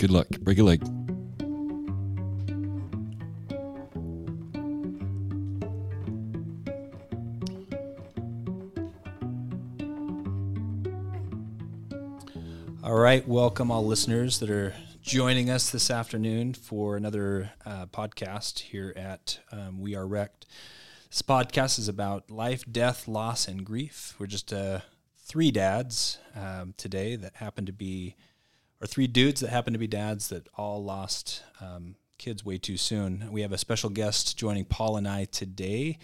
Good luck. Break a leg. All right, welcome all listeners that are joining us this afternoon for another uh, podcast here at um, We Are Wrecked. This podcast is about life, death, loss, and grief. We're just uh, three dads um, today that happen to be, or three dudes that happen to be dads that all lost um, kids way too soon. We have a special guest joining Paul and I today,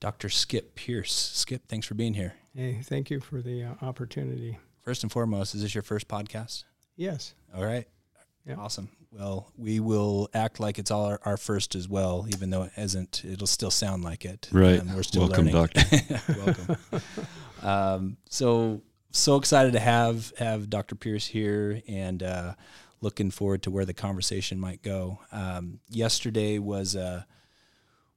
Dr. Skip Pierce. Skip, thanks for being here. Hey, thank you for the uh, opportunity. First and foremost, is this your first podcast? Yes. All right. Yeah. Awesome. Well, we will act like it's all our, our first as well, even though it isn't. It'll still sound like it. Right. Um, we're still Welcome, learning. doctor. Welcome. um, so so excited to have have Dr. Pierce here, and uh, looking forward to where the conversation might go. Um, yesterday was a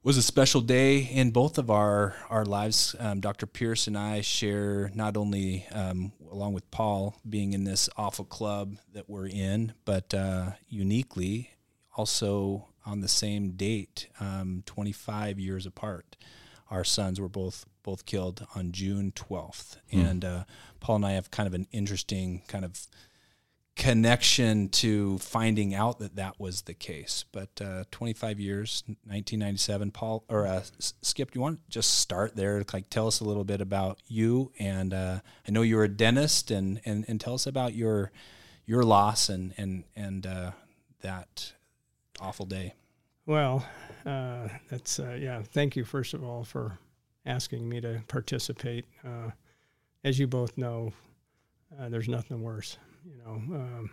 was a special day in both of our our lives. Um, Dr. Pierce and I share not only um, along with Paul being in this awful club that we're in, but uh, uniquely also on the same date, um, 25 years apart. Our sons were both both killed on June 12th, and uh, Paul and I have kind of an interesting kind of connection to finding out that that was the case. But uh, 25 years, 1997. Paul or uh, Skip, do you want to just start there? Like, tell us a little bit about you. And uh, I know you're a dentist, and, and and tell us about your your loss and and and uh, that awful day. Well, uh, that's uh, yeah. Thank you first of all for asking me to participate. Uh, as you both know, uh, there's nothing worse, you know. Um,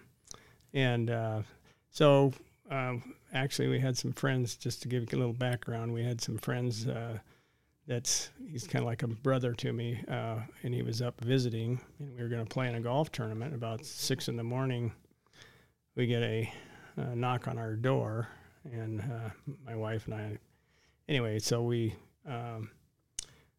and uh, so, um, actually, we had some friends. Just to give you a little background, we had some friends. Uh, that's he's kind of like a brother to me, uh, and he was up visiting, and we were going to play in a golf tournament. About six in the morning, we get a, a knock on our door, and uh, my wife and I. Anyway, so we, um,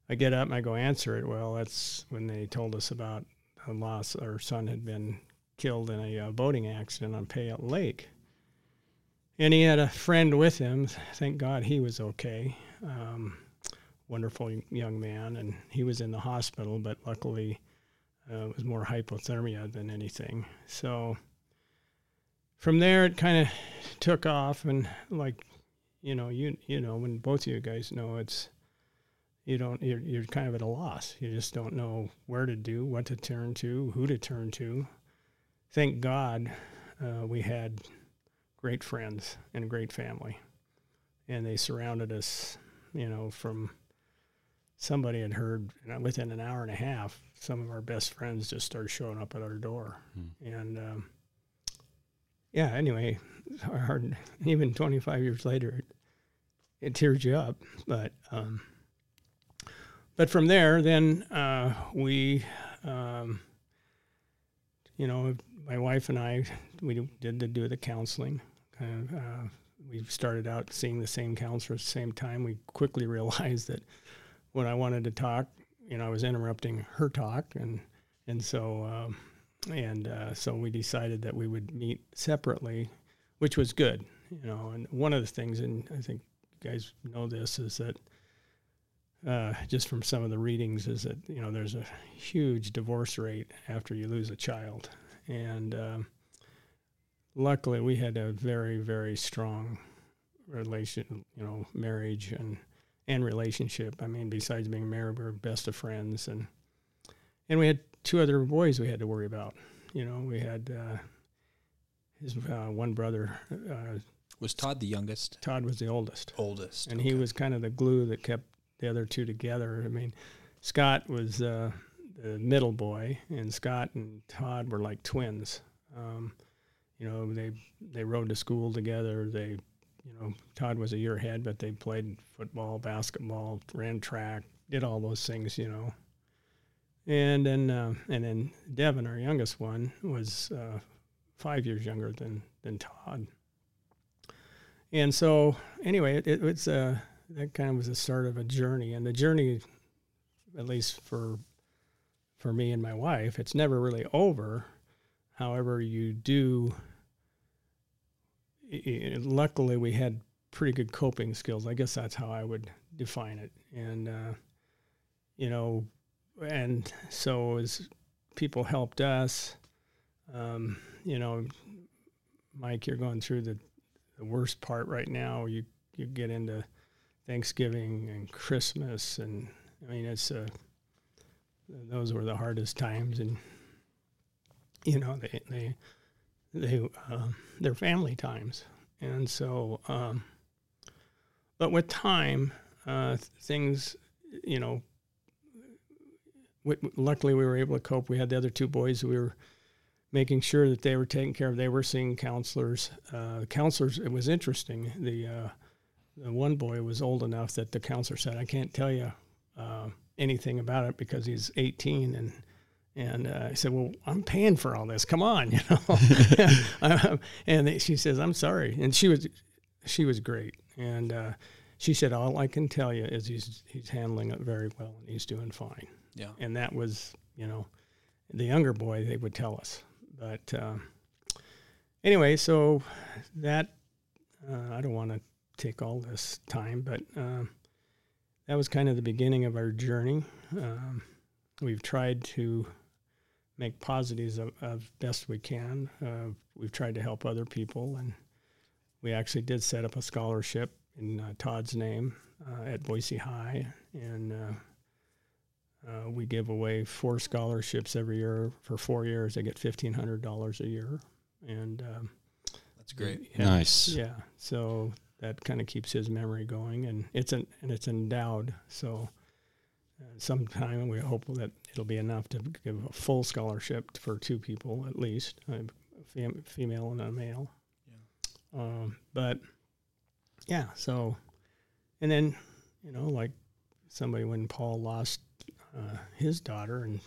I get up and I go answer it. Well, that's when they told us about a loss. Our son had been killed in a uh, boating accident on Payette Lake, and he had a friend with him. Thank God he was okay. Um, wonderful young man, and he was in the hospital, but luckily uh, it was more hypothermia than anything. So from there, it kind of took off, and like you know, you you know, when both of you guys know, it's you don't you're, you're kind of at a loss. You just don't know where to do, what to turn to, who to turn to. Thank God, uh, we had great friends and a great family, and they surrounded us. You know, from somebody had heard you know, within an hour and a half, some of our best friends just started showing up at our door, and. Um, yeah, anyway, hard. Even 25 years later, it, it tears you up. But um, but from there, then uh, we, um, you know, my wife and I, we did the, do the counseling. Uh, uh, we started out seeing the same counselor at the same time. We quickly realized that when I wanted to talk, you know, I was interrupting her talk, and and so. Um, and uh, so we decided that we would meet separately, which was good, you know. And one of the things, and I think you guys know this, is that uh, just from some of the readings, is that you know there's a huge divorce rate after you lose a child, and um, luckily we had a very very strong relation, you know, marriage and and relationship. I mean, besides being married, we were best of friends, and and we had two other boys we had to worry about. You know, we had uh, his uh, one brother. Uh, Was Todd the youngest? Todd was the oldest, Oldest. and he was kind of the glue that kept the other two together. I mean, Scott was uh, the middle boy, and Scott and Todd were like twins. Um, you know, they they rode to school together. They, you know, Todd was a year ahead, but they played football, basketball, ran track, did all those things. You know, and then uh, and then Devin, our youngest one, was uh, five years younger than than Todd. And so, anyway, it, it was uh, that kind of was the start of a journey, and the journey, at least for for me and my wife, it's never really over. However, you do luckily we had pretty good coping skills. I guess that's how I would define it. And uh, you know, and so as people helped us, um, you know, Mike, you're going through the, the worst part right now. You you get into Thanksgiving and Christmas, and I mean it's uh, those were the hardest times, and you know they they they uh, they're family times, and so um, but with time, uh, things you know. W- luckily, we were able to cope. We had the other two boys. We were making sure that they were taken care of. They were seeing counselors. Uh, counselors. It was interesting. The uh, one boy was old enough that the counselor said, "I can't tell you uh, anything about it because he's 18." And and uh, I said, "Well, I'm paying for all this. Come on, you know." and she says, "I'm sorry," and she was she was great. And uh, she said, "All I can tell you is he's he's handling it very well and he's doing fine." Yeah. And that was, you know, the younger boy they would tell us. But uh, anyway, so that uh, I don't want to take all this time, but um, that was kind of the beginning of our journey. Um, we've tried to make positives of, of best we can. Uh, we've tried to help other people, and we actually did set up a scholarship in uh, Todd's name uh, at Boise High, and uh, uh, we give away four scholarships every year for four years. They get fifteen hundred dollars a year, and um, that's great. Yeah, nice. Yeah, so that kind of keeps his memory going, and it's an and it's endowed. So uh, sometime we hope that it'll be enough to give a full scholarship for two people at least, a fem- female and a male. Yeah. Um, but yeah, so and then you know like somebody when Paul lost uh, his daughter and.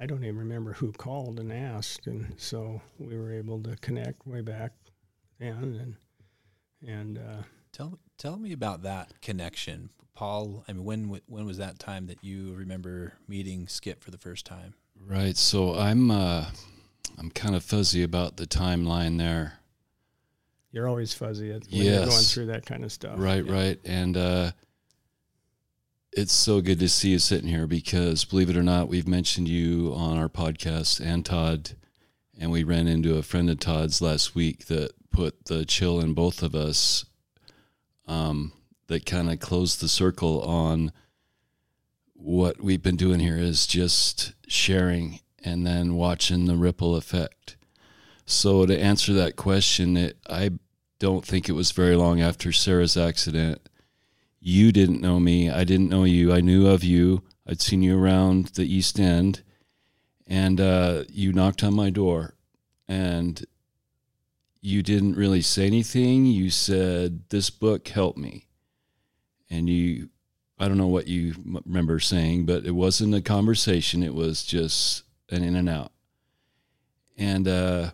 I don't even remember who called and asked, and so we were able to connect way back then, and and uh, tell tell me about that connection, Paul. I mean, when when was that time that you remember meeting Skip for the first time? Right. So I'm uh, I'm kind of fuzzy about the timeline there. You're always fuzzy when yes. you're going through that kind of stuff. Right. Yeah. Right. And uh, it's so good to see you sitting here because, believe it or not, we've mentioned you on our podcast and Todd, and we ran into a friend of Todd's last week that put the chill in both of us um, that kind of closed the circle on what we've been doing here is just sharing and then watching the ripple effect. So to answer that question, it, I don't think it was very long after Sarah's accident. You didn't know me. I didn't know you. I knew of you. I'd seen you around the East End, and uh, you knocked on my door, and you didn't really say anything. You said, This book helped me. And you, I don't know what you remember saying, but it wasn't a conversation. It was just an in and out. And uh,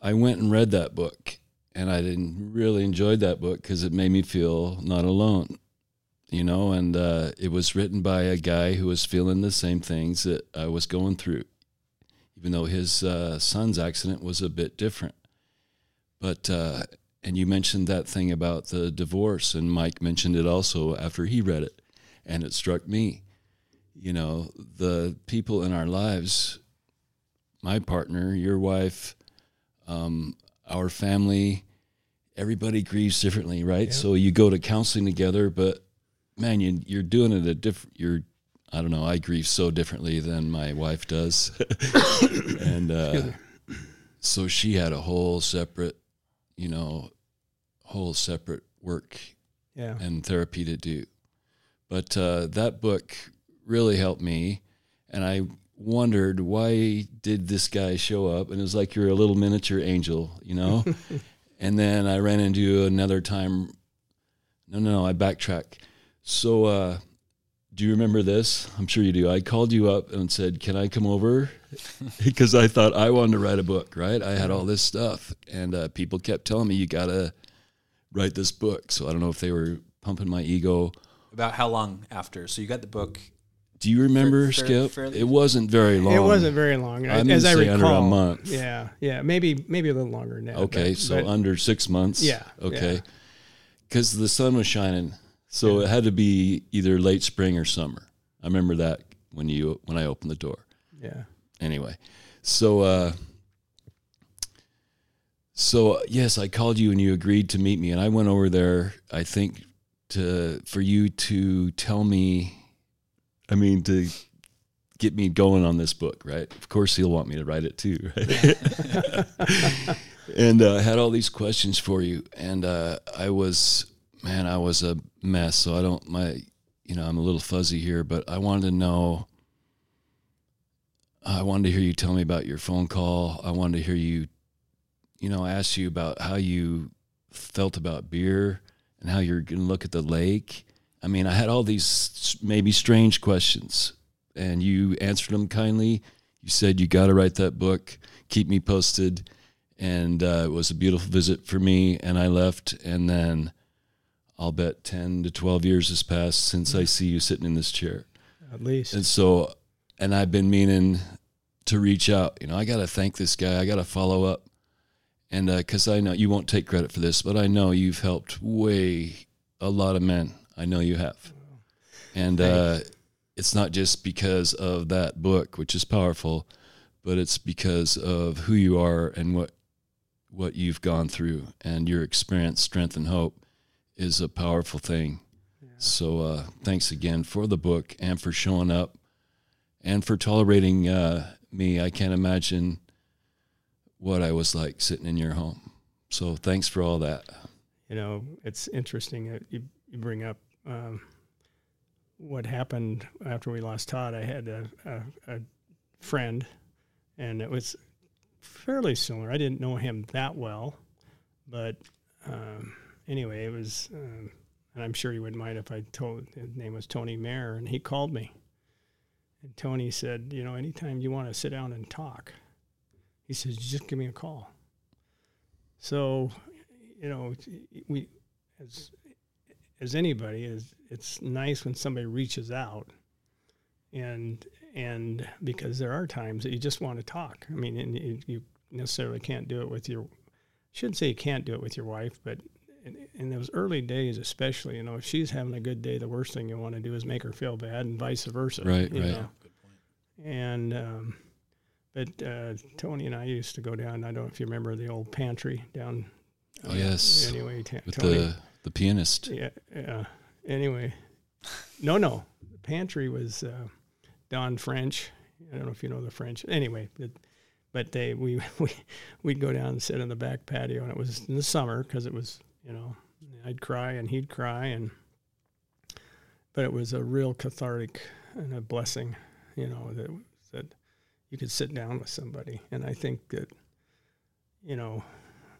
I went and read that book. And I didn't really enjoyed that book because it made me feel not alone, you know. And uh, it was written by a guy who was feeling the same things that I was going through, even though his uh, son's accident was a bit different. But uh, and you mentioned that thing about the divorce, and Mike mentioned it also after he read it, and it struck me. You know, the people in our lives, my partner, your wife, um, our family, everybody grieves differently, right? Yeah. So you go to counseling together, but man, you, you're doing it a different. You're I don't know. I grieve so differently than my wife does, and uh, so she had a whole separate you know, whole separate work yeah. and therapy to do. But uh, that book really helped me, and I wondered why did this guy show up? And it was like you're a little miniature angel, you know. and then I ran into another time. No, no, no I backtrack. So uh, do you remember this? I'm sure you do. I called you up and said, "Can I come over?" because I thought I wanted to write a book. Right? I had all this stuff, and uh, people kept telling me, "You gotta write this book." So I don't know if they were pumping my ego. About how long after? So you got the book. Do you remember, fair- Skip? fairly- it wasn't very long. It wasn't very long, I'm as I recall. under a month. Yeah, yeah, maybe maybe a little longer now. Okay, but- so but- under six months. Yeah, Okay. yeah. Because the sun was shining, so it had to be either late spring or summer. I remember that when you when I opened the door. yeah, Anyway, so uh, so uh, yes, I called you and you agreed to meet me, and I went over there. I think to for you to tell me, I mean to get me going on this book, right? Of course, he'll want me to write it too, right? and uh, I had all these questions for you, and uh, I was, man, I was a mess. So I don't, my, you know, I'm a little fuzzy here, but I wanted to know. I wanted to hear you tell me about your phone call. I wanted to hear you, you know, ask you about how you felt about beer and how you're going to look at the lake. I mean, I had all these maybe strange questions, and you answered them kindly. You said you got to write that book. Keep me posted, and uh, it was a beautiful visit for me. And I left, and then I'll bet ten to twelve years has passed since I see you sitting in this chair. at least. And so, and I've been meaning to reach out. You know, I got to thank this guy. I got to follow up. And because I know you won't take credit for this, but I know you've helped way a lot of men. I know you have. And uh, it's not just because of that book, which is powerful, but it's because of who you are and what what you've gone through and your experience, strength, and hope is a powerful thing. So uh, thanks again for the book and for showing up and for tolerating uh, me. I can't imagine what I was like sitting in your home. So thanks for all that. you know, it's interesting that you, you bring up um, what happened after we lost Todd. I had a, a, a friend, and it was fairly similar. I didn't know him that well, but um, anyway, it was, um, and I'm sure you wouldn't mind if I told his name was Tony Mayer, and he called me. And Tony said, you know, anytime you want to sit down and talk, he says, just give me a call. So, you know, we as as anybody is it's nice when somebody reaches out and and because there are times that you just want to talk. I mean, you, you necessarily can't do it with your shouldn't say you can't do it with your wife, but in, in those early days, especially, you know, if she's having a good day, the worst thing you want to do is make her feel bad, and vice versa. Right, you right. know. And um, but uh, Tony and I used to go down. I don't know if you remember the old pantry down. Oh, yes. Anyway, ta- With Tony. the the pianist. Yeah. yeah. Anyway, no, no. The pantry was uh, Don French. I don't know if you know the French. Anyway, but, but they we we we'd go down and sit in the back patio, and it was in the summer because it was you know I'd cry and he'd cry, and but it was a real cathartic and a blessing, you know that that you could sit down with somebody, and I think that you know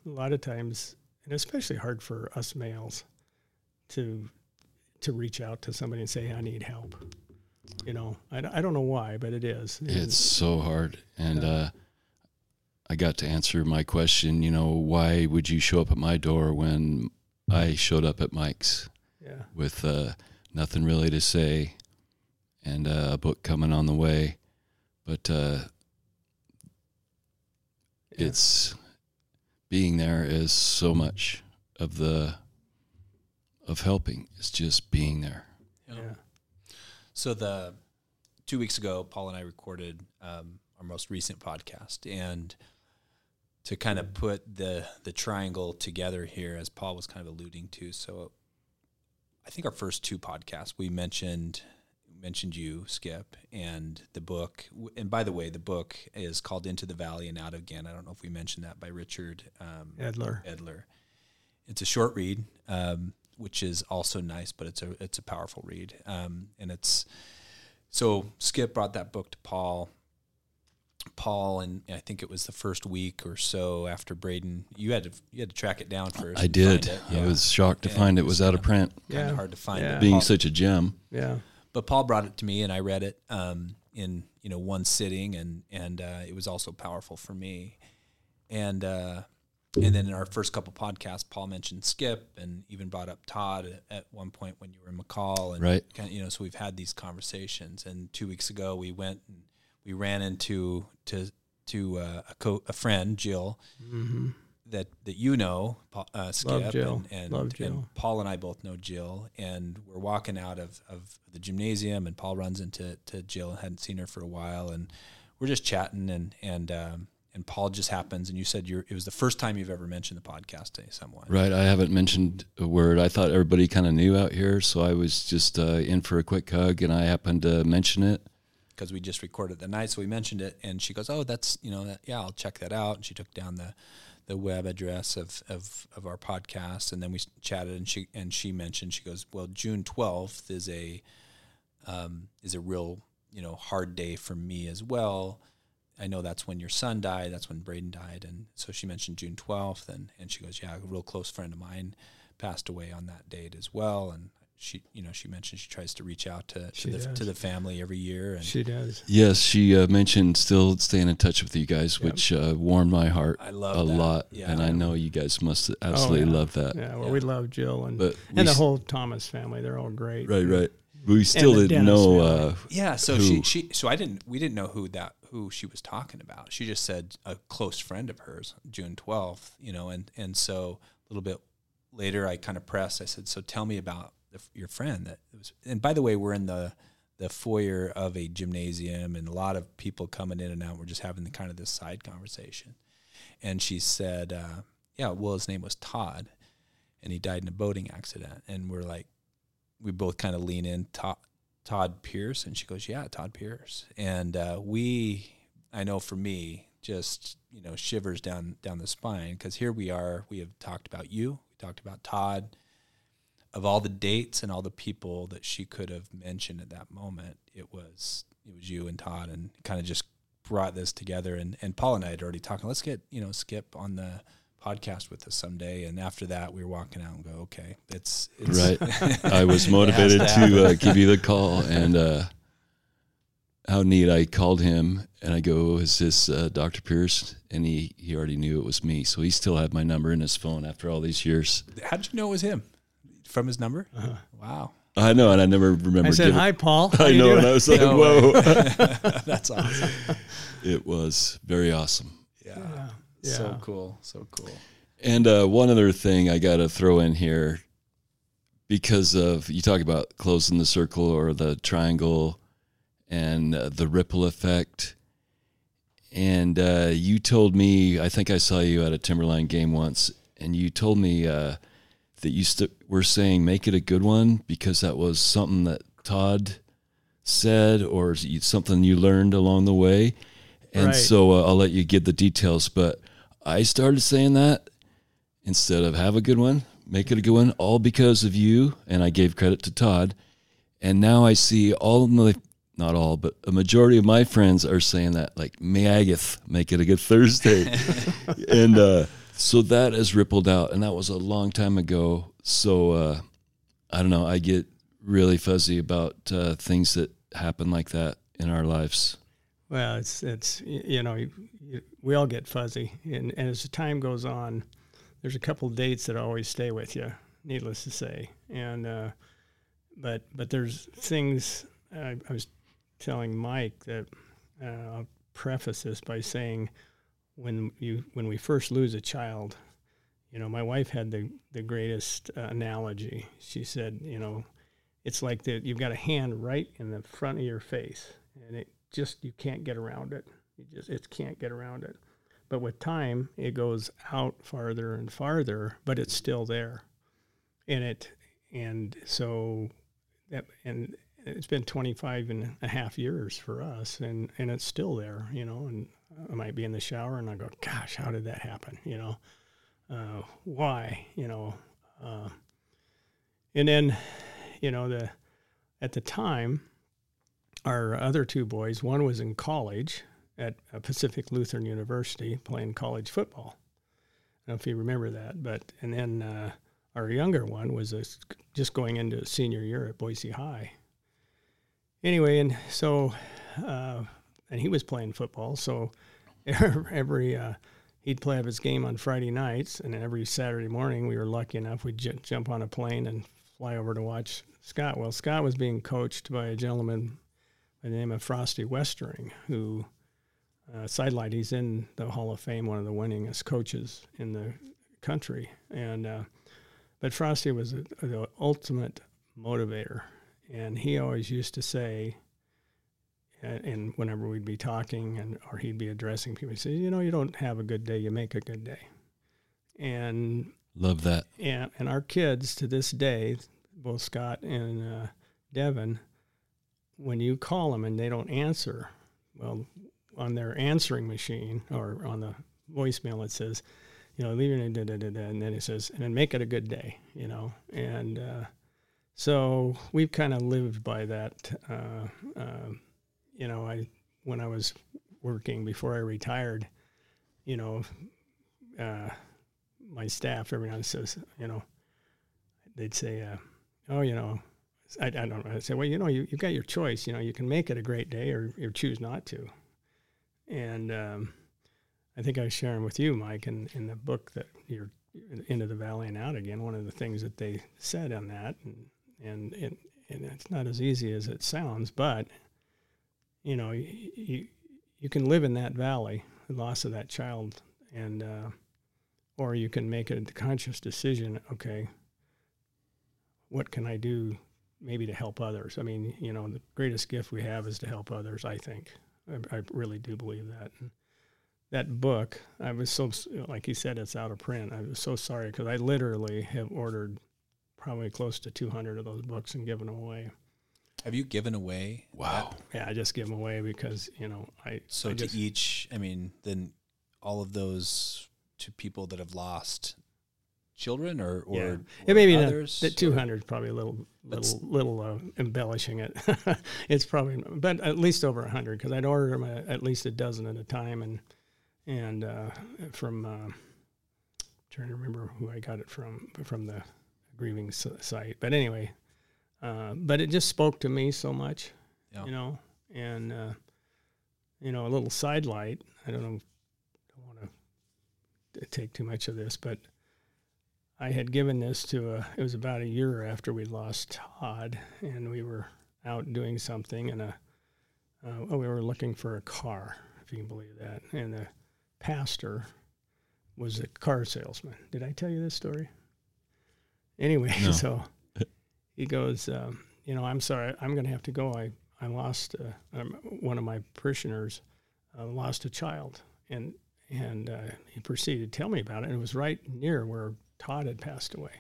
a lot of times and especially hard for us males to to reach out to somebody and say I need help. You know, I, I don't know why, but it is. And- It's so hard. And Yeah. uh, I got to answer my question, you know, why would you show up at my door when I showed up at Mike's yeah, with uh, nothing really to say and uh, a book coming on the way? But uh, yeah. it's being there is so much of the of helping. It's just being there. Yeah. yeah, So the two weeks ago, Paul and I recorded um, our most recent podcast, and to kind of put the the triangle together here, as Paul was kind of alluding to. So, I think our first two podcasts we mentioned mentioned you, Skip, and the book. And by the way, the book is called "Into the Valley and Out Again." I don't know if we mentioned that by Richard um, Edler. Edler. It's a short read, um, which is also nice, but it's a it's a powerful read, um, and it's so Skip brought that book to Paul. Paul and I think it was the first week or so after Braden. You had to you had to track it down first. I did. find it. I was shocked to And find it it was was out of print. kind of Yeah. hard to find. Yeah. But Being Paul- such a gem. Yeah, but Paul brought it to me, and I read it um, in you know one sitting, and and uh, it was also powerful for me. And uh, and then in our first couple podcasts, Paul mentioned Skip and even brought up Todd at, at one point when you were in McCall, and Right. kind of, you know, so we've had these conversations. And two weeks ago, we went and we ran into to to uh, a co- a friend, Jill, Mm-hmm. that that you know, Pa- uh, Skip, Jill. and and, Love Jill. and Paul and I both know Jill, and we're walking out of, of the gymnasium, and Paul runs into to Jill and hadn't seen her for a while, and we're just chatting, and and um, and Paul just happens, and you said you're it was the first time you've ever mentioned the podcast to someone, Right. I haven't mentioned a word. I thought everybody kind of knew out here, so I was just uh, in for a quick hug, and I happened to mention it. Because we just recorded the night, so we mentioned it, and she goes, "Oh, that's you know, that, yeah, I'll check that out." And she took down the the web address of, of, of our podcast, and then we chatted, and she and she mentioned she goes, "Well, June twelfth is a um, is a real you know hard day for me as well." I know that's when your son died. That's when Braden died, and so she mentioned June twelfth, and and she goes, "Yeah, a real close friend of mine passed away on that date as well." And she, you know, she mentioned she tries to reach out to, to the does. to the family every year, and She does. Yes, she uh, mentioned still staying in touch with you guys, Yep. which uh, warmed my heart I love a that. lot, Yeah. and I know you guys must absolutely yeah. love that. Yeah. Well, Yeah. we love Jill and But and the s- whole Thomas family. They're all great. right, right. We still didn't Dennis know. family. Uh, Yeah, so Who? she she so I didn't we didn't know who that who she was talking about. She just said a close friend of hers, June twelfth, you know, and and so a little bit later I kind of pressed. I said, "So tell me about the, your friend that was." And by the way, we're in the the foyer of a gymnasium, and a lot of people coming in and out. We're just having the kind of this side conversation, and she said, uh, "Yeah, well, his name was Todd, and he died in a boating accident." And we're like, we both kind of lean in, Todd, Todd Pierce, and she goes, "Yeah, Todd Pierce." And uh, we, I know for me, just you know, shivers down down the spine because here we are. We have talked about you. We talked about Todd. Of all the dates and all the people that she could have mentioned at that moment, it was it was you and Todd, and kind of just brought this together. And and Paul and I had already talked. Let's get you know Skip on the podcast with us someday. And after that, we were walking out and go, okay, it's, it's Right. I was motivated to to, uh, give you the call, and uh, how neat! I called him, and I go, "Is this uh, Dr. Pierce?" And he he already knew it was me, so he still had my number in his phone after all these years. How did you know it was him? From his number? Uh-huh. Wow. I know, and I never remember. I said, "Hi, Paul." How I know, doing?" and I was like, No "Whoa!" That's awesome. it was very awesome. Yeah. Yeah. So cool. So cool. And uh, one other thing I got to throw in here, because of you talk about closing the circle or the triangle, and uh, the ripple effect. And uh, you told me, I think I saw you at a Timberline game once, and you told me uh, that you st- were saying make it a good one because that was something that Todd said or something you learned along the way. And Right. so uh, I'll let you give the details, but I started saying that instead of have a good one, make it a good one, all because of you. And I gave credit to Todd. And now I see all of my, not all, but a majority of my friends are saying that, like, Meagath, make it a good Thursday. and uh, so that has rippled out. And that was a long time ago. So uh, I don't know. I get really fuzzy about uh, things that happen like that in our lives. Well, it's it's you know you, you, we all get fuzzy, and, and as the time goes on, there's a couple dates that always stay with you. Needless to say, and uh, but but there's things I, I was telling Mike that uh, I'll preface this by saying when you when we first lose a child, you know, my wife had the the greatest uh, analogy. She said, you know, it's like that you've got a hand right in the front of your face, and it just you can't get around it. You just it can't get around it. But with time, it goes out farther and farther, but it's still there. And it and so that and it's been 25 and a half years for us and and it's still there, you know, and I might be in the shower and I go, gosh, how did that happen, you know? Uh, why, you know? Uh, and then, you know, the at the time our other two boys, one was in college at uh, Pacific Lutheran University playing college football. I don't know if you remember that, but and then uh, our younger one was a, just going into senior year at Boise High. Anyway, and so, uh, and he was playing football, so every uh, he'd play up his game on Friday nights, and then every Saturday morning we were lucky enough we'd j- jump on a plane and fly over to watch Scott. Well, Scott was being coached by a gentleman by the name of Frosty Westering, who uh, sidelight. He's in the Hall of Fame, one of the winningest coaches in the country, and uh, but Frosty was the ultimate motivator, and he always used to say. And whenever we'd be talking, and or he'd be addressing people, he said, "You know, you don't have a good day; you make a good day." And love that. And and our kids to this day, both Scott and uh, Devin, when you call them and they don't answer, well, on their answering machine or on the voicemail, it says, you know, leave it, and then it says, and then make it a good day, you know, and uh, so we've kind of lived by that. Uh, uh, you know, I when I was working before I retired, you know, uh, my staff every now and then says, you know, they'd say, uh, oh, you know, I, I don't know. I say, well, you know, you, you got your choice. You know, you can make it a great day or, or choose not to. And um, I think I was sharing with you, Mike, in, in the book that you're into the valley and out again. One of the things that they said on that, and and and it's not as easy as it sounds, but you know, you you, you can live in that valley, the loss of that child, and uh, or you can make a conscious decision. Okay, what can I do, maybe to help others? I mean, you know, the greatest gift we have is to help others. I think, I, I really do believe that. And that book, I was so like you said, it's out of print. I was so sorry because I literally have ordered probably close to 200 of those books and given away. Have you given away? Wow. That? Yeah, I just give them away because you know I. So I to just, each, I mean, then all of those to people that have lost children or or, yeah. or it may be others. the 200 is probably a little little little uh, embellishing it. it's probably but at least over 100 because I'd order them at least a dozen at a time and and uh, from uh, trying to remember who I got it from from the grieving site. But anyway, uh, but it just spoke to me so much, Yeah. you know, and uh, you know a little sidelight. I don't know, don't want to take too much of this, but I had given this to a. It was about a year after we lost Todd, and we were out doing something, and a. Uh, oh, we were looking for a car, if you can believe that, and the pastor was a car salesman. Did I tell you this story? Anyway, No. so he goes, um, you know, I'm sorry, I'm going to have to go. I I lost uh, um, one of my parishioners uh, lost a child, and and uh, he proceeded to tell me about it. And it was right near where Todd had passed away.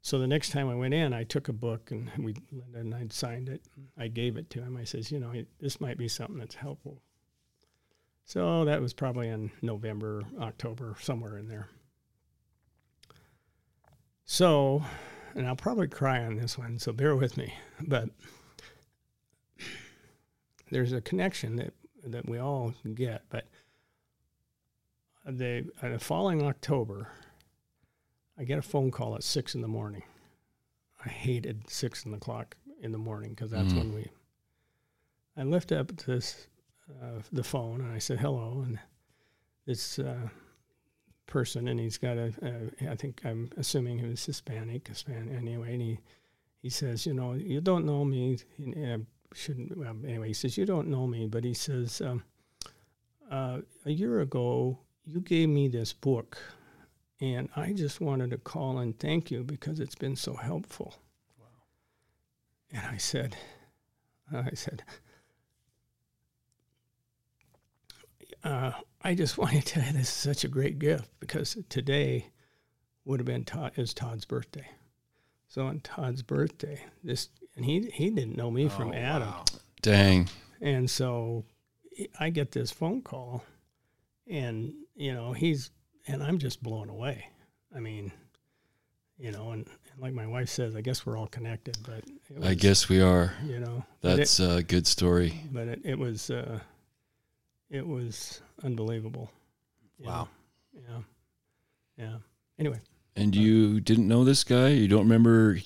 So the next time I went in, I took a book and we and I signed it. I gave it to him. I says, you know, this might be something that's helpful. So that was probably in November, October, somewhere in there. So, and I'll probably cry on this one, so bear with me. But there's a connection that that we all get. But the uh, the following October, I get a phone call at six in the morning. I hated six in the clock in the morning because that's Mhm. when we. I lift up this uh, the phone and I said hello and this uh, person and he's got a, a I think I'm assuming he was Hispanic Hispanic anyway and he he says you know you don't know me and I shouldn't well, anyway he says you don't know me but he says um, uh, a year ago you gave me this book and I just wanted to call and thank you because it's been so helpful. Wow. And I said, I said, uh, I just want to tell you this is such a great gift because today would have been Todd, is Todd's birthday. So on Todd's birthday, this and he he didn't know me from Oh, Adam. wow. Dang. And so I get this phone call, and you know he's and I'm just blown away. I mean, you know, and, and like my wife says, I guess we're all connected. But it I guess we are. you know, but it, That's a good story. but it, it was uh, it was unbelievable. Wow. know. Yeah. Yeah. Anyway, And you didn't know this guy? You don't remember?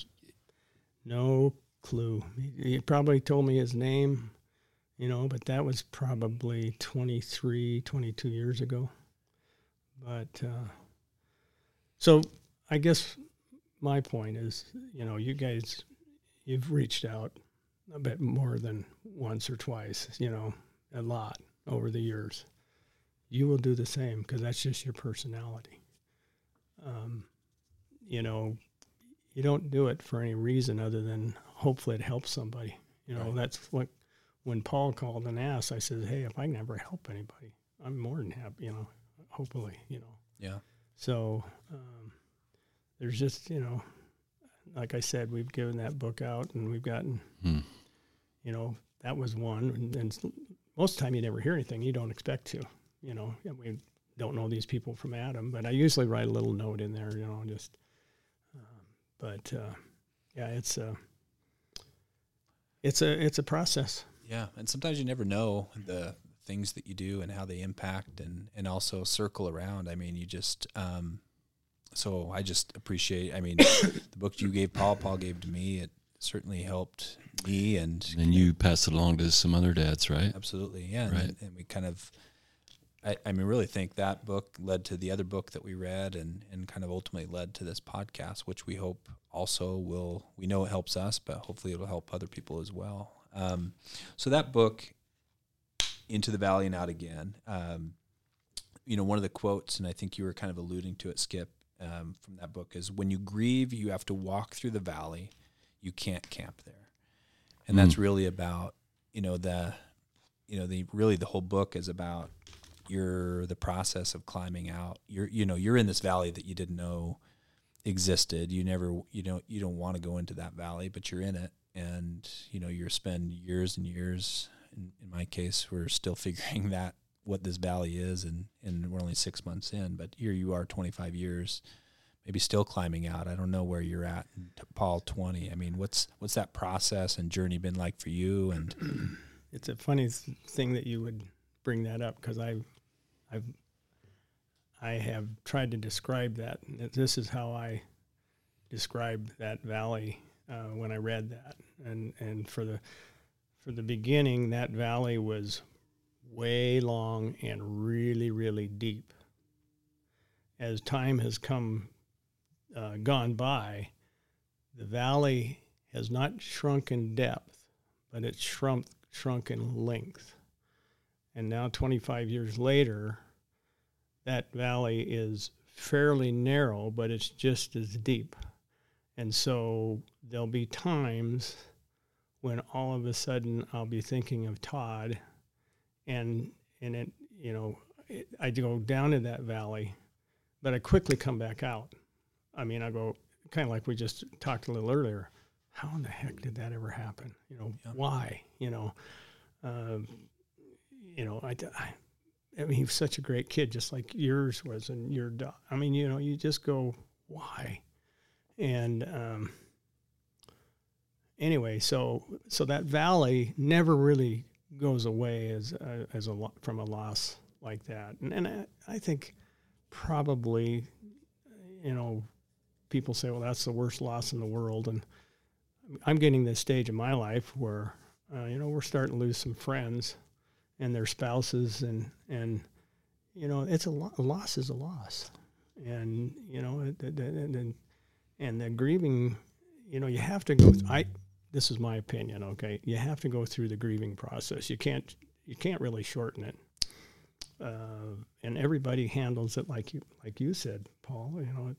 no clue. He, he probably told me his name, you know, but that was probably 23, 22 years ago. But uh, so I guess my point is, you know, you guys, you've reached out a bit more than once or twice, you know, a lot over the years. You will do the same because that's just your personality. Um, you know, you don't do it for any reason other than hopefully it helps somebody. You know, Right. that's what when Paul called and asked, I said, Hey, if I can ever help anybody, I'm more than happy, you know, hopefully, you know. Yeah. So um, there's just, you know, like I said, we've given that book out and we've gotten, Hmm. you know, that was one. And, and most of the time you never hear anything. You don't expect to, you know, and we don't know these people from Adam, but I usually write a little note in there, you know, just, um, but uh, yeah, it's a, it's a, it's a process. Yeah, and sometimes you never know the things that you do and how they impact and and also circle around. I mean, you just um so I just appreciate I mean, the book you gave Paul, Paul gave to me, it certainly helped me and And you pass it along to some other dads, right? absolutely. Yeah, and, Right. and we kind of I, I mean, really think that book led to the other book that we read and, and kind of ultimately led to this podcast, which we hope also will, we know it helps us, but hopefully it'll help other people as well. Um, so that book, Into the Valley and Out Again, um, you know, one of the quotes, and I think you were kind of alluding to it, Skip, um, from that book is when you grieve, you have to walk through the valley. You can't camp there. And that's hmm. really about, you know, the, you know, the really the whole book is about your the process of climbing out. You're you know you're in this valley that you didn't know existed. You never you don't you don't want to go into that valley, but you're in it, and you know you're spend years and years. In, in my case, we're still figuring that what this valley is, and and we're only six months in. But here you are, 25 years, maybe still climbing out. I don't know where you're at, Paul. 20. I mean, what's what's that process and journey been like for you? And it's a funny thing that you would bring that up because I've, I've, I have tried to describe that. that This is how I described that valley uh, when I read that, and and for the, for the beginning, that valley was way long and really really deep. As time has come, uh, gone by, the valley has not shrunk in depth, but it's shrunk shrunk in length. And now, 25 years later, that valley is fairly narrow, but it's just as deep. And so there'll be times when all of a sudden I'll be thinking of Todd, and and it you know it, I go down in that valley, but I quickly come back out. I mean, I go kind of like we just talked a little earlier. How in the heck did that ever happen? You know, Yeah. why? You know, um, you know, I, I, I mean, he was such a great kid, just like yours was, and your. I mean, you know, you just go, why? And um, anyway, so so that valley never really goes away as a, as a lo- from a loss like that, and and I, I think probably, you know, people say, well, that's the worst loss in the world, and I'm getting this stage in my life where, uh, you know, we're starting to lose some friends and their spouses, and and you know, it's a, lo- a loss is a loss, and you know, and and and the grieving, you know, you have to go. I this is my opinion. Okay, you have to go through the grieving process. You can't you can't really shorten it. Uh, and everybody handles it like you like you said, Paul. You know,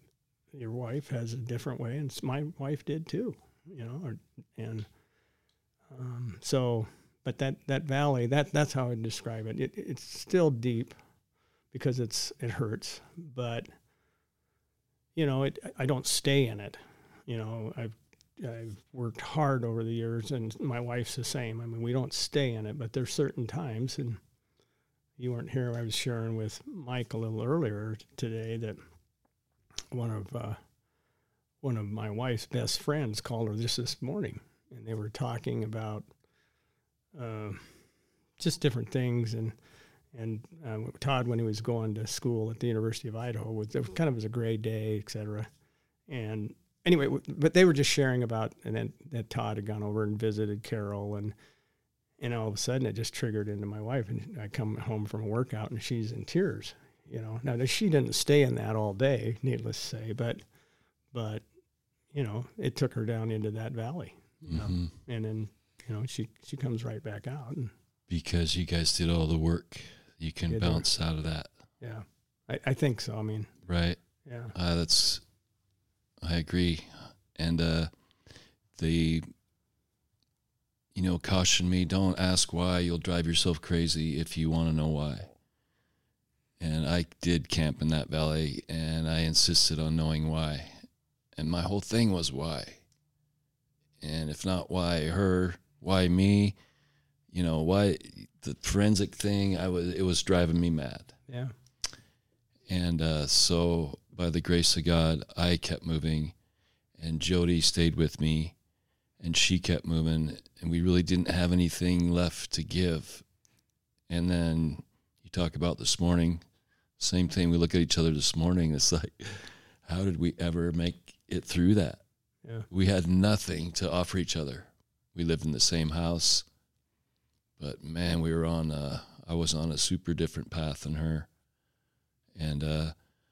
your wife has a different way, and my wife did too. You know, or, and um, so, but that that valley, that that's how I describe it. it. It's still deep because it's it hurts, but you know, it I don't stay in it. You know, I've I've worked hard over the years, and my wife's the same. I mean, we don't stay in it, but there's certain times, and you weren't here. I was sharing with Mike a little earlier today that one of uh, one of my wife's best friends called her just this morning, and they were talking about uh, just different things. And and uh, Todd, when he was going to school at the University of Idaho, was it kind of was a gray day, et cetera. And anyway, but they were just sharing about, and then that Todd had gone over and visited Carol, and and all of a sudden it just triggered into my wife, and I come home from a workout, and she's in tears, You know, now she didn't stay in that all day, needless to say, but but you know, it took her down into that valley, Mhm. and then you know she she comes right back out, and Because you guys did all the work, you can bounce out of that, yeah, I, I think so. I mean, right? yeah, Uh, that's, I agree. And uh, the, you know, caution me don't ask why. You'll drive yourself crazy if you want to know why. And I did camp in that valley and I insisted on knowing why. And my whole thing was why. And if not why her, why me? You know, why the forensic thing, I was it was driving me mad. yeah, And uh, so, by the grace of God, I kept moving, and Jody stayed with me, and she kept moving, and we really didn't have anything left to give. And then you talk about this morning, same thing. We look at each other this morning. It's like, how did we ever make it through that? yeah, We had nothing to offer each other. We lived in the same house, but man, we were on. A, I was on a super different path than her, and uh,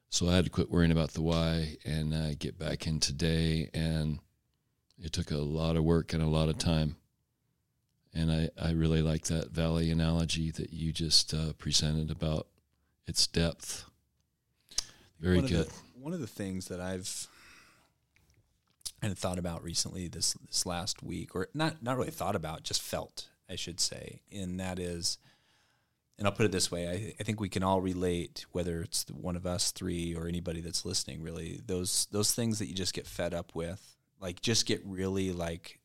so I had to quit worrying about the why and uh, get back in today. And it took a lot of work and a lot of time. And I, I really like that valley analogy that you just uh, presented about its depth. Very one good. Of the, one of the things that I've kind of thought about recently this this last week, or not not really thought about, just felt, I should say, and that is, and I'll put it this way: I, I think we can all relate, whether it's the one of us three or anybody that's listening. Really, those those things that you just get fed up with, like just get really like.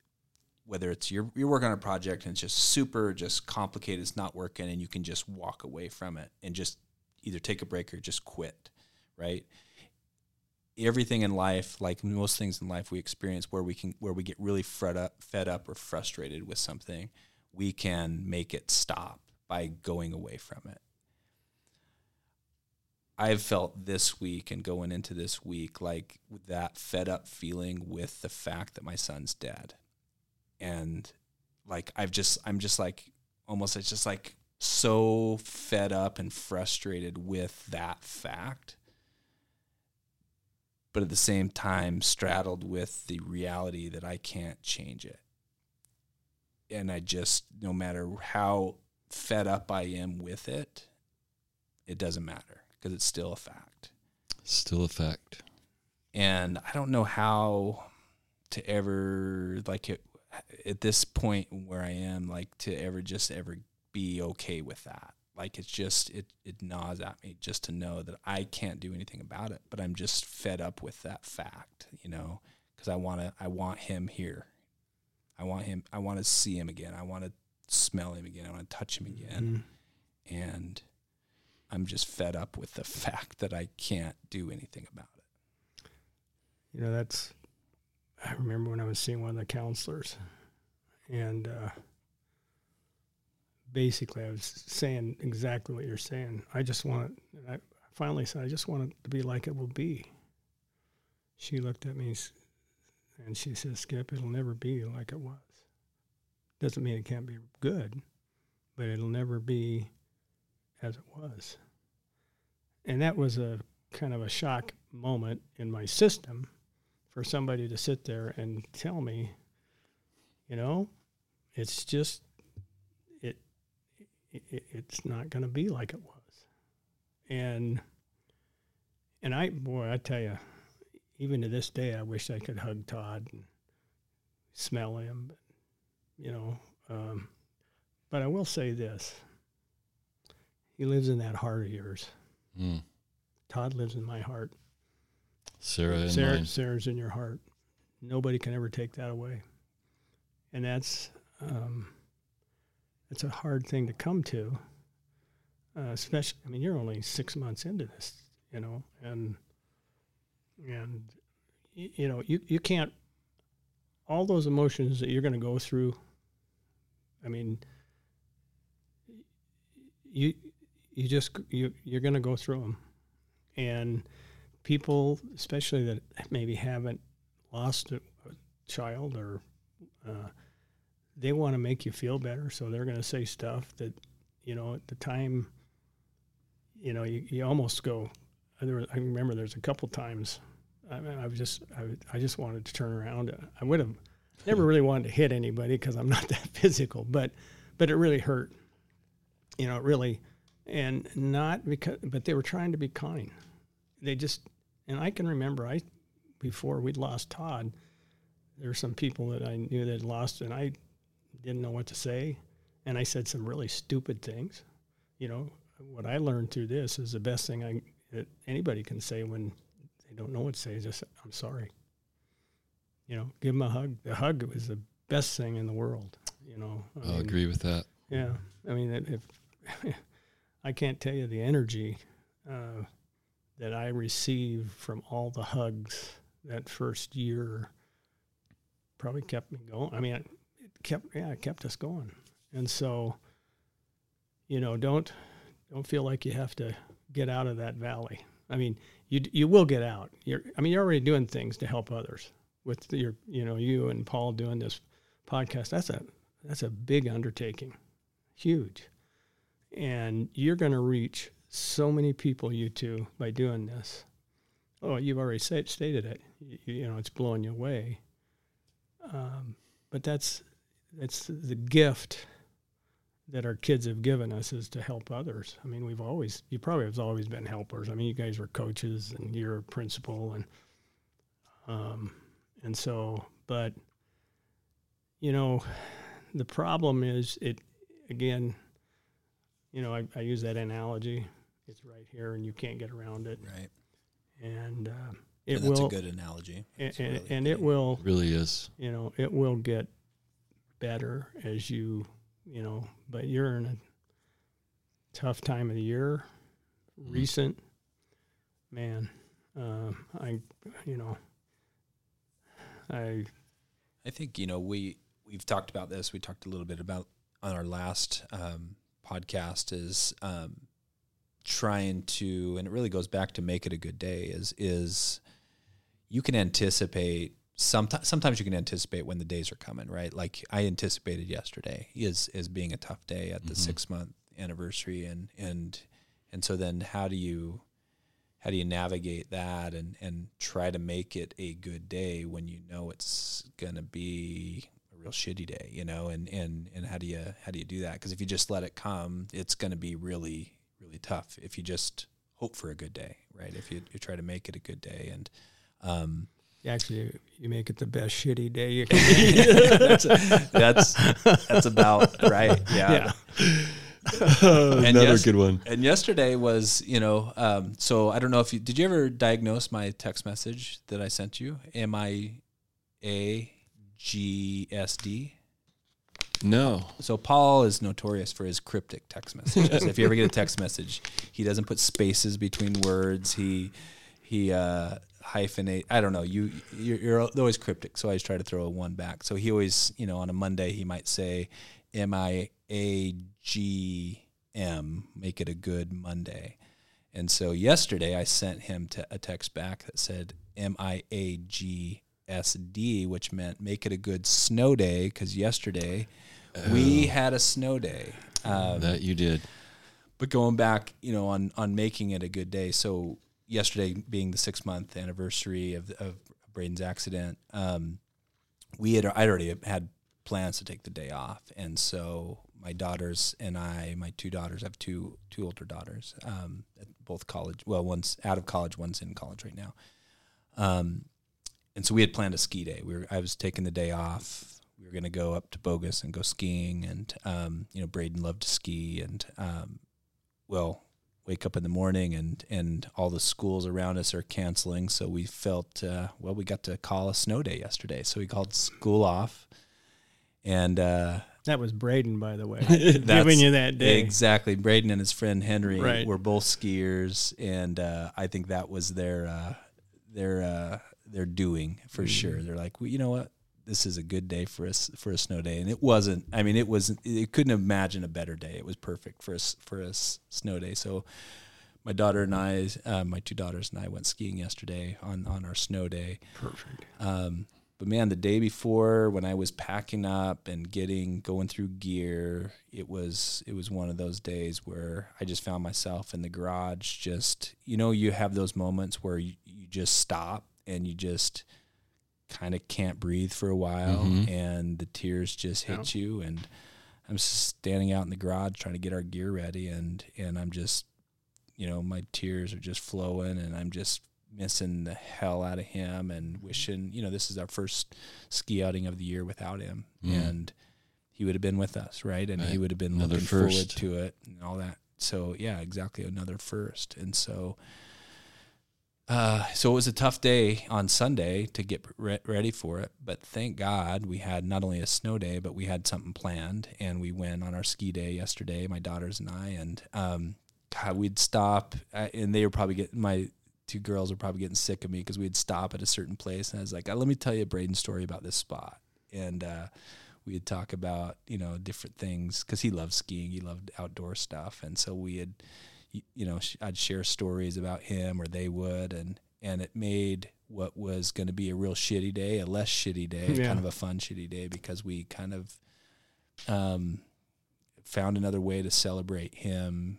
Whether it's you're you're working on a project and it's just super just complicated, it's not working, and you can just walk away from it and just either take a break or just quit, right? Everything in life, like most things in life we experience where we can where we get really fed up fed up or frustrated with something, we can make it stop by going away from it. I've felt this week and going into this week like that fed up feeling with the fact that my son's dead. And like I've just I'm just like almost it's just like so fed up and frustrated with that fact but at the same time straddled with the reality that I can't change it. And I just, no matter how fed up I am with it, it doesn't matter because it's still a fact. Still a fact. And I don't know how to ever, like, it, at this point where I am, like, to ever just ever be okay with that. Like it's just it it gnaws at me just to know that I can't do anything about it, but I'm just fed up with that fact, you know, because I want to I want him here. I want him I want to see him again. I want to smell him again. I want to touch him again. Mhm. And I'm just fed up with the fact that I can't do anything about it. you know that's. I remember when I was seeing one of the counselors, and uh, basically I was saying exactly what you're saying. I just want. I finally said, I just want it to be like it will be. She looked at me, and she says, "Skip, it'll never be like it was. Doesn't mean it can't be good, but it'll never be as it was." And that was a kind of a shock moment in my system for somebody to sit there and tell me, you know, it's just it it's not going to be like it was. And and I boy, I tell you, even to this day, I wish I could hug Todd and smell him, but, you know. Um, but I will say this: he lives in that heart of yours. Mm. Todd lives in my heart. Sarah Sarah, mine. Sarah's in your heart. Nobody can ever take that away, and that's um, that's a hard thing to come to. Uh, especially, I mean, you're only six months into this, you know, and and y- you know, you you can't all those emotions that you're going to go through. I mean, you you just you you're going to go through them, and people, especially that maybe haven't lost a, a child or uh, they want to make you feel better, so they're going to say stuff that you know at the time you know, you, you almost go. There, I remember there's a couple times. I, mean, I was just, I, I just wanted to turn around. I would have never really wanted to hit anybody because I'm not that physical, but, but it really hurt. You know, it really, and not because, but they were trying to be kind. They just, and I can remember, I, before we'd lost Todd, there were some people that I knew that lost, and I didn't know what to say, and I said some really stupid things. You know, what I learned through this is the best thing I that anybody can say when they don't know what to say is just I'm sorry. You know, give them a hug. The hug was the best thing in the world. You know, I I'll mean, agree with that. Yeah, I mean, if I can't tell you the energy uh, that I received from all the hugs that first year, probably kept me going. I mean, kept yeah, it kept us going. And so, you know, don't don't feel like you have to get out of that valley. I mean, you you will get out. You're I mean, you're already doing things to help others with your you know you and Paul doing this podcast. That's a that's a big undertaking, huge, and you're going to reach so many people, you two, by doing this. Oh, you've already said, stated it. You, you know, it's blowing you away. Um, but that's that's the gift that our kids have given us is to help others. I mean, we've always, you probably have always been helpers. I mean, you guys were coaches and you're a principal and, um, and so, but, you know, the problem is it, again, you know, I, I use that analogy. It's right here and you can't get around it. Right. And, uh, it and that's will, a good analogy. and, and, really and it will, Really is. you know, it will get better as you, you know, but you're in a tough time of the year, Mhm. recent, man. Uh, I, you know, I, I think you know we we've talked about this. We talked a little bit about on our last um, podcast is um, trying to, and it really goes back to make it a good day. Is is you can anticipate sometimes sometimes you can anticipate when the days are coming, right? Like I anticipated yesterday is is being a tough day at the Mhm. six month anniversary, and and and so then how do you how do you navigate that and and try to make it a good day when you know it's gonna be a real shitty day, you know? And and and how do you how do you do that? Because if you just let it come, it's gonna be really really tough. If you just hope for a good day, right? If you you try to make it a good day, and um, actually, you make it the best shitty day you can. that's that's that's about right. Yeah. Another yes- good one. And yesterday was, you know, um, so I don't know if you did you ever diagnose my text message that I sent you? Am I a G S D? No. So Paul is notorious for his cryptic text messages. if you ever get a text message, he doesn't put spaces between words. He he uh, hyphenate. I don't know. You you're, you're always cryptic, so I always try to throw a one back. So he always, you know, on a Monday he might say "M I A G M, make it a good Monday. And so yesterday I sent him to a text back that said M I A G S D, which meant make it a good snow day because yesterday we had a snow day. Um, that you did. but going back, you know, on on making it a good day. So yesterday being the six month anniversary of of Braden's accident, um, we had I'd already had plans to take the day off, and so my daughters and I, my two daughters, I have two two older daughters, um, both college. Well, one's out of college, one's in college right now. Um, and so we had planned a ski day. We were I was taking the day off. We were going to go up to Bogus and go skiing, and um, you know Braden loved to ski, and um, well, wake up in the morning and and all the schools around us are canceling. So we felt uh, well, we got to call a snow day yesterday. So we called school off, and uh, that was Braden, by the way, giving you that day. exactly. Braden and his friend Henry Right. were both skiers, and uh, I think that was their uh, their uh, their doing for Mhm. sure. They're like, well, you know what? This is a good day for us for a snow day, and it wasn't. I mean, it wasn't. It couldn't imagine a better day. It was perfect for us for a snow day. So, my daughter and I, uh, my two daughters and I, went skiing yesterday on on our snow day. Perfect. Um, but man, the day before when I was packing up and getting going through gear, it was it was one of those days where I just found myself in the garage. Just you know, you have those moments where you, you just stop and you just kind of can't breathe for a while, Mhm. and the tears just hit you. And I'm standing out in the garage trying to get our gear ready, and and I'm just you know my tears are just flowing, and I'm just missing the hell out of him and wishing, you know, this is our first ski outing of the year without him. Mm. And he would have been with us, right? And he would have been Another looking forward to it and all that. So yeah, exactly. Another first. And so, uh, so it was a tough day on Sunday to get re- ready for it, but thank God we had not only a snow day, but we had something planned, and we went on our ski day yesterday, my daughters and I, and um, God, we'd stop, uh, and they were probably getting my two girls were probably getting sick of me because we'd stop at a certain place, and I was like, "Uh, "Let me tell you a Braden story about this spot," and uh, we'd talk about you know different things because he loved skiing, he loved outdoor stuff, and so we had, y- you know, I'd share stories about him or they would, and and it made what was going to be a real shitty day a less shitty day, Yeah. kind of a fun shitty day because we kind of um, found another way to celebrate him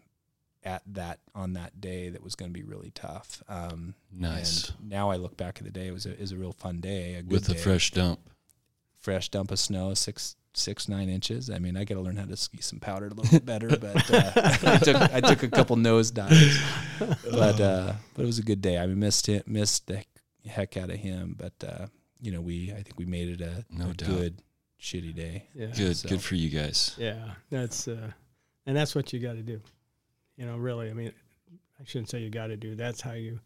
at that on that day that was going to be really tough. Um, Nice. And now I look back at the day; it was a, it was a real fun day, a good With a day. fresh dump. fresh dump of snow, six six nine inches. I mean, I got to learn how to ski some powder a little bit better, but uh, I took I took a couple nose dives, but uh, but it was a good day. I missed it, missed the heck out of him, but uh, you know, we I think we made it a, No a good shitty day. Yeah. Good. So- Good for you guys. Yeah, that's uh, and that's what you got to do. You know, really. I mean, I shouldn't say you got to do. That's how you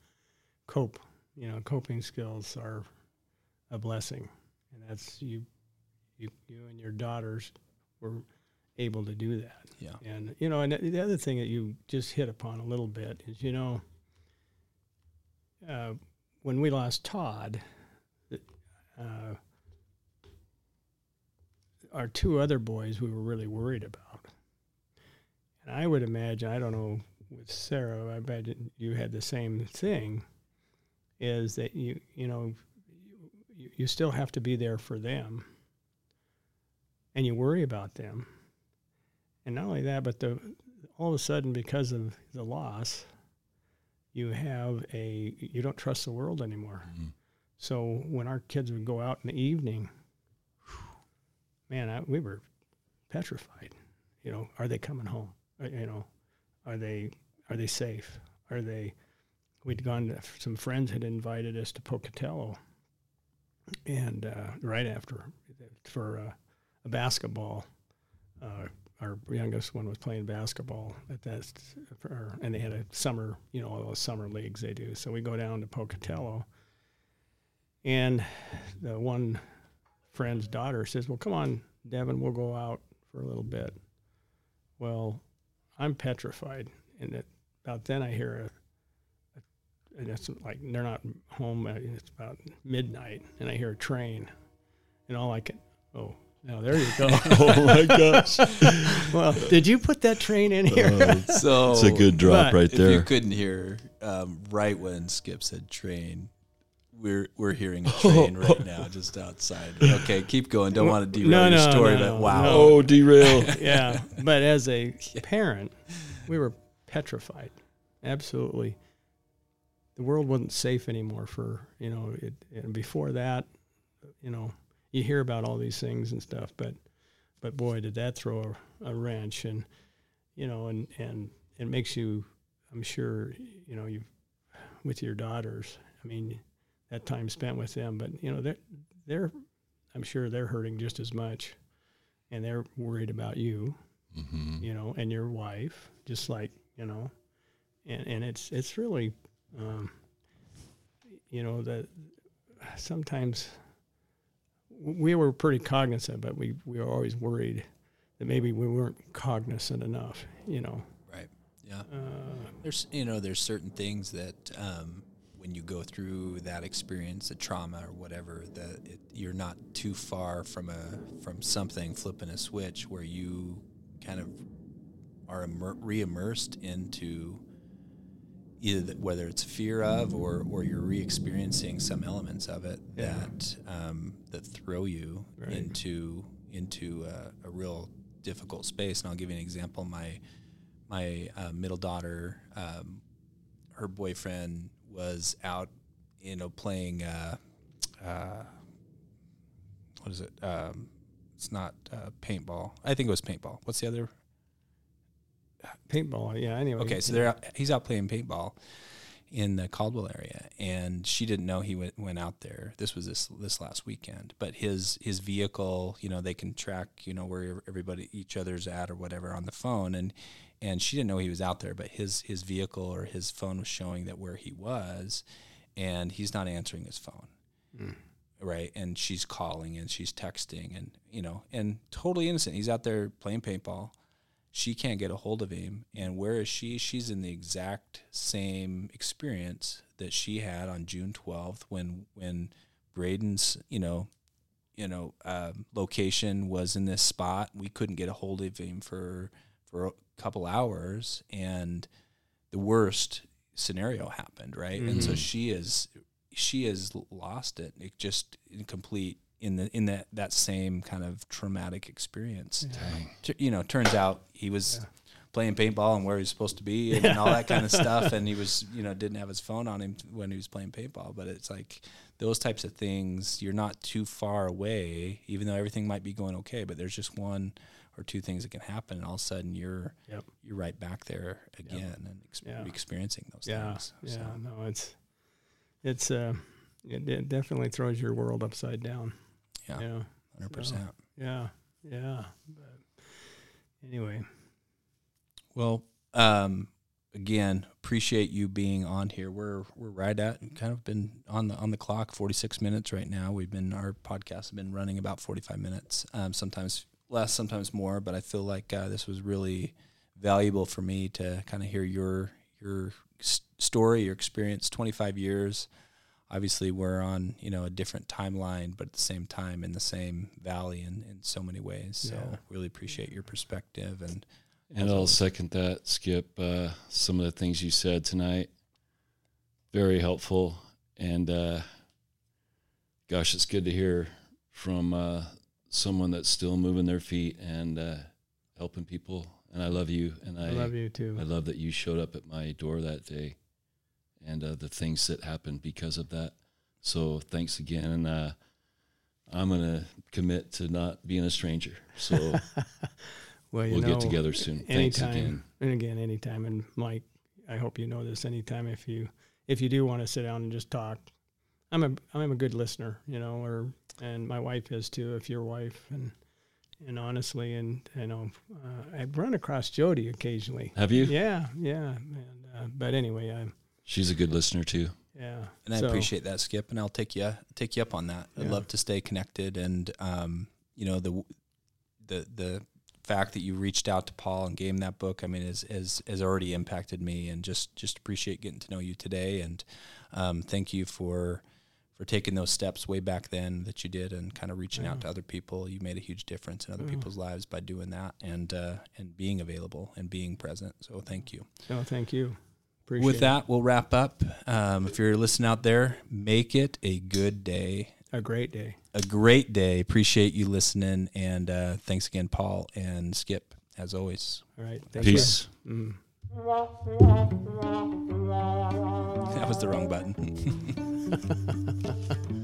cope. You know, coping skills are a blessing, and that's you. You, you and your daughters were able to do that. Yeah. And you know, and the other thing that you just hit upon a little bit is, you know, uh, when we lost Todd, uh, our two other boys we were really worried about. And I would imagine, I don't know with Sarah, I imagine you had the same thing, is that you, you know, you, you still have to be there for them and you worry about them. And not only that, but the all of a sudden because of the loss, you have a you don't trust the world anymore. Mhm. So when our kids would go out in the evening, man, I, we were petrified. You know, are they coming home? Uh, You know, are they are they safe? Are they? We'd gone to some friends had invited us to Pocatello, and uh, right after for uh, a basketball. Uh, our youngest one was playing basketball at that, for, and they had a summer, you know, all those summer leagues they do. So we go down to Pocatello, and the one friend's daughter says, "Well, come on, Devin, we'll go out for a little bit." Well, I'm petrified, and it, about then I hear a, and it's like they're not home. uh, It's about midnight, and I hear a train, and all I can, oh, now there you go. oh my gosh. well, did you put that train in here? So It's a good drop but right If you couldn't hear, um, right when Skip said train, we're we're hearing a train right now just outside. Okay, keep going. Don't want to derail No, your story, no, but wow. no. Oh, derail. yeah, but as a parent, we were petrified. Absolutely, the world wasn't safe anymore. For you know, it, and before that, you know, you hear about all these things and stuff, but but boy, did that throw a, a wrench, and you know, and and it makes you. I'm sure you know you with your daughters. I mean, that time spent with them, but you know, they're they're. I'm sure they're hurting just as much, and they're worried about you hmm you know, and your wife, just like you know, and and it's it's really, um, you know, that sometimes we were pretty cognizant, but we we were always worried that maybe we weren't cognizant enough, you know. Right. Yeah. Uh, There's you know there's certain things that um, when you go through that experience, a trauma or whatever, that it, you're not too far from a from something flipping a switch where you kind of are immer- re-immersed into either that, whether it's fear of or or you're re-experiencing some elements of it Yeah. that um, that throw you Right. into into a, a real difficult space. And I'll give you an example. My my uh, middle daughter, um, her boyfriend was out, you know, playing. Uh, uh, what is it? Um, it's not uh, paintball. I think it was paintball. What's the other? Paintball. Yeah. Anyway. Okay, so they're out, he's out playing paintball in the Caldwell area, and she didn't know he went went out there. This was this this last weekend, but his his vehicle, you know, they can track, you know, where everybody each other's at or whatever on the phone, and and she didn't know he was out there, but his his vehicle or his phone was showing that where he was, and he's not answering his phone hmm. right and she's calling and she's texting and you know and totally innocent he's out there playing paintball she can't get a hold of him and where is she? She's in the exact same experience that she had on june 12th when when braden's you know you know um, location was in this spot. We couldn't get a hold of him for for a couple hours and the worst scenario happened right? And so Mhm. she is she has lost it it just in complete in the in that that same kind of traumatic experience Dang. T- you know turns out he was Yeah. playing paintball and where he was supposed to be and, all that kind of stuff and he was you know didn't have his phone on him when he was playing paintball but it's like those types of things you're not too far away even though everything might be going okay but there's just one or two things that can happen and all of a sudden you're Yep. you're right back there again and ex- Yeah. experiencing those Yeah. things Yeah. So, No, it's it's uh, it, it definitely throws your world upside down. Yeah Yeah. 100% Yeah. Yeah. But anyway. Well, um, again, appreciate you being on here. We're we're right at kind of been on the on the clock, forty six minutes right now. We've been our podcast have been running about forty five minutes, um, sometimes less, sometimes more. But I feel like uh, this was really valuable for me to kind of hear your your story, your experience. Twenty five years. Obviously, we're on you know a different timeline, but at the same time in the same valley in, in so many ways. So Yeah. really appreciate your perspective and And I'll second that, Skip. Uh, some of the things you said tonight, very helpful. And uh, gosh, it's good to hear from uh, someone that's still moving their feet and uh, helping people. And I love you. And I, I love you too. I love that you showed up at my door that day and uh, the things that happened because of that. So thanks again. And uh, I'm going to commit to not being a stranger. So well, you we'll know, get together soon. Thanks again. And again, anytime. And Mike, I hope you know this. Anytime, if you if you do want to sit down and just talk, I'm a I'm a good listener, you know, or and my wife is too. If your wife and and honestly, and you know, uh, I run across Jody occasionally. Have you? Yeah, yeah. And uh, but anyway, I'm She's a good listener too. yeah. And I So, appreciate that, Skip, and I'll take you take you up on that. I'd Yeah. love to stay connected, and um, you know the the the fact that you reached out to Paul and gave him that book. I mean, is has has already impacted me, and just just appreciate getting to know you today, and um, thank you for for taking those steps way back then that you did, and kind of reaching out to other people. You made a huge difference in other Yeah. people's lives by doing that, and uh, and being available and being present. So thank you. No, thank you. Appreciate With it. that, we'll wrap up. Um, if you're listening out there, make it a good day, a great day. a great day. Appreciate you listening, and uh, thanks again, Paul and Skip, as always. All right. Thank Peace. You. Mm. That was the wrong button.